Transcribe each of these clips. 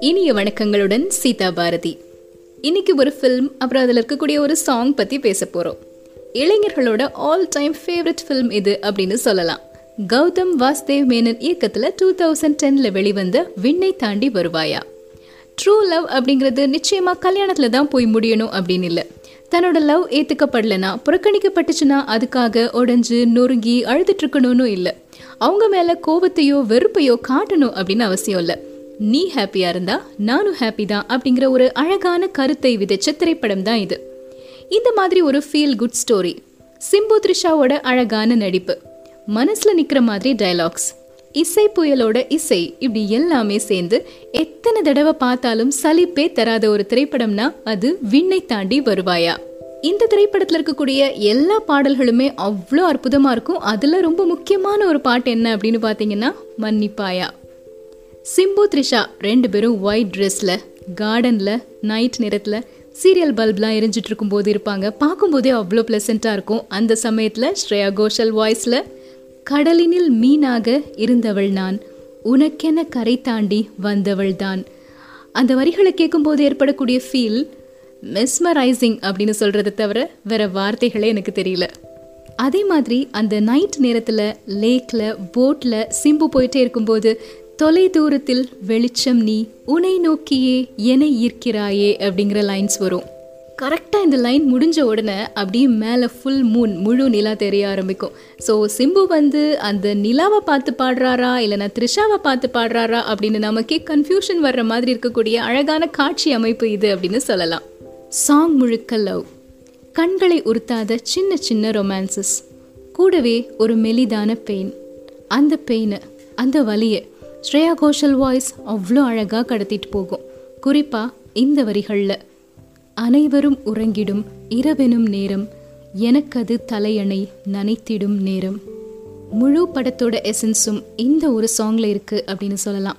இனிய வணக்கங்களுடன் சீதா பாரதி. இன்னைக்கு ஒரு ஃபில்ம் அப்புறம் அதில் இருக்கக்கூடிய ஒரு சாங் பற்றி பேச போகிறோம் இளைஞர்களோட ஆல் டைம் ஃபேவரட் ஃபில்ம் இது அப்படின்னு சொல்லலாம். கௌதம் வாஸ்தேவ் மேனன் இயக்கத்தில் டூ தௌசண்ட் டென்னில் வெளிவந்த விண்ணை தாண்டி வருவாயா. ட்ரூ லவ் அப்படிங்கிறது நிச்சயமாக கல்யாணத்தில் தான் போய் முடியணும் அப்படின்னு இல்லை. தன்னோட லவ் ஏற்றுக்கப்படலைன்னா புறக்கணிக்கப்பட்டுச்சுன்னா அதுக்காக உடஞ்சு நொறுங்கி அழுதுட்டு இருக்கணும்னு இல்லை. அவங்க மேலே கோபத்தையோ வெறுப்பையோ காட்டணும் அப்படின்னு அவசியம் இல்லை. நீ ஹாப்பியாக இருந்தா நானும் ஹாப்பி தான் அப்படிங்கிற ஒரு அழகான கருத்தை விதைச்ச திரைப்படம் தான் இது. இந்த மாதிரி ஒரு ஃபீல் குட் ஸ்டோரி சிம்பு த்ரிஷாவோட அழகான நடிப்பு. மனசுல நிக்கிற மாதிரி டயலாக்ஸ் இசை புயலோட இசை இப்படி எல்லாமே சேர்ந்து எத்தனை தடவை பார்த்தாலும் சலிப்பே தராத ஒரு திரைப்படம்னா அது விண்ணை தாண்டி வருவாயா? இந்த திரைப்படத்தில் இருக்கக்கூடிய எல்லா பாடல்களுமே அவ்வளோ அற்புதமாக இருக்கும். அதில் ரொம்ப முக்கியமான ஒரு பாட்டு என்ன அப்படின்னு பார்த்தீங்கன்னா மன்னிப்பாயா. சிம்பு த்ரிஷா ரெண்டு பேரும் ஒயிட் ட்ரெஸ்ஸில் கார்டனில் நைட் நேரத்தில் சீரியல் பல்ப்லாம் எரிஞ்சிட்டு இருக்கும்போது இருப்பாங்க. பார்க்கும்போதே அவ்வளோ ப்ளசண்ட்டாக இருக்கும். அந்த சமயத்தில் ஸ்ரேயா கோஷல் வாய்ஸில் கடலினில் மீனாக இருந்தவள் நான். உனக்கென கரை தாண்டி வந்தவள் தான். அந்த வரிகளை கேட்கும்போது ஏற்படக்கூடிய ஃபீல் மெஸ்மரைசிங் அப்படின்னு சொல்கிறத தவிர வேற வார்த்தைகளே எனக்கு தெரியல. அதே மாதிரி அந்த நைட் நேரத்தில் லேக்கில் போட்டில் சிம்பு போயிட்டே இருக்கும்போது தொலை தூரத்தில் வெளிச்சம் நீ உனை நோக்கியே என ஈர்க்கிறாயே அப்படிங்கிற லைன்ஸ் வரும். கரெக்டாக இந்த லைன் முடிஞ்ச உடனே அப்படியே மேலே ஃபுல் மூன் முழு நிலா தெரிய ஆரம்பிக்கும். ஸோ சிம்பு வந்து அந்த நிலாவை பார்த்து பாடுறாரா இல்லைனா த்ரிஷாவை பார்த்து பாடுறாரா அப்படின்னு நமக்கே கன்ஃபியூஷன் வர்ற மாதிரி இருக்கக்கூடிய அழகான காட்சி அமைப்பு இது அப்படின்னு சொல்லலாம். சாங் முழுக்க லவ் கண்களை உறுத்தாத சின்ன சின்ன ரொமான்சஸ் கூடவே ஒரு மெலிதான பெயின் அந்த பெயினை அந்த வலியை ஸ்ரேயா கோஷல் வாய்ஸ் அவ்வளோ அழகாக கடத்திட்டு போகும். குறிப்பாக இந்த வரிகளில். அனைவரும் உறங்கிடும் இரவெனும் நேரம். எனக்கது தலையணை நனைத்திடும் நேரம். முழு படத்தோட எசன்ஸும் இந்த ஒரு சாங்கில் இருக்குது அப்படின்னு சொல்லலாம்.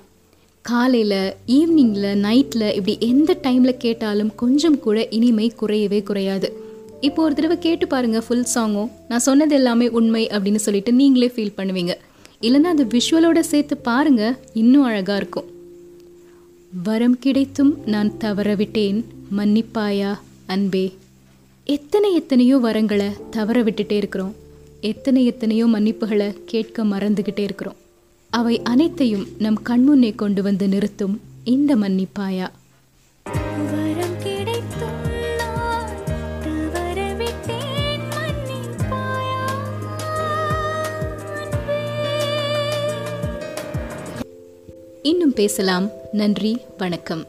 காலையில் ஈவினிங்கில் நைட்டில் இப்படி எந்த டைமில் கேட்டாலும் கொஞ்சம் கூட இனிமை குறையவே குறையாது. இப்போ ஒரு தடவை கேட்டு பாருங்கள் ஃபுல் சாங்கும் நான் சொன்னது எல்லாமே உண்மை அப்படின்னு சொல்லிட்டு நீங்களே ஃபீல் பண்ணுவீங்க. இல்லைன்னா அந்த விஷுவலோட சேர்த்து பாருங்கள் இன்னும் அழகாக இருக்கும். வரம் கிடைத்தும் நான் தவறவிட்டேன். மன்னிப்பாயா அன்பே. எத்தனை எத்தனையோ வரங்களை தவற விட்டுட்டே இருக்கிறோம். எத்தனை எத்தனையோ மன்னிப்புகளை கேட்க மறந்துக்கிட்டே இருக்கிறோம். அவை அனைத்தையும் நம் கண்முன்னே கொண்டு வந்து நிறுத்தும் இந்த மன்னிப்பாயா. இன்னும் பேசலாம். நன்றி வணக்கம்.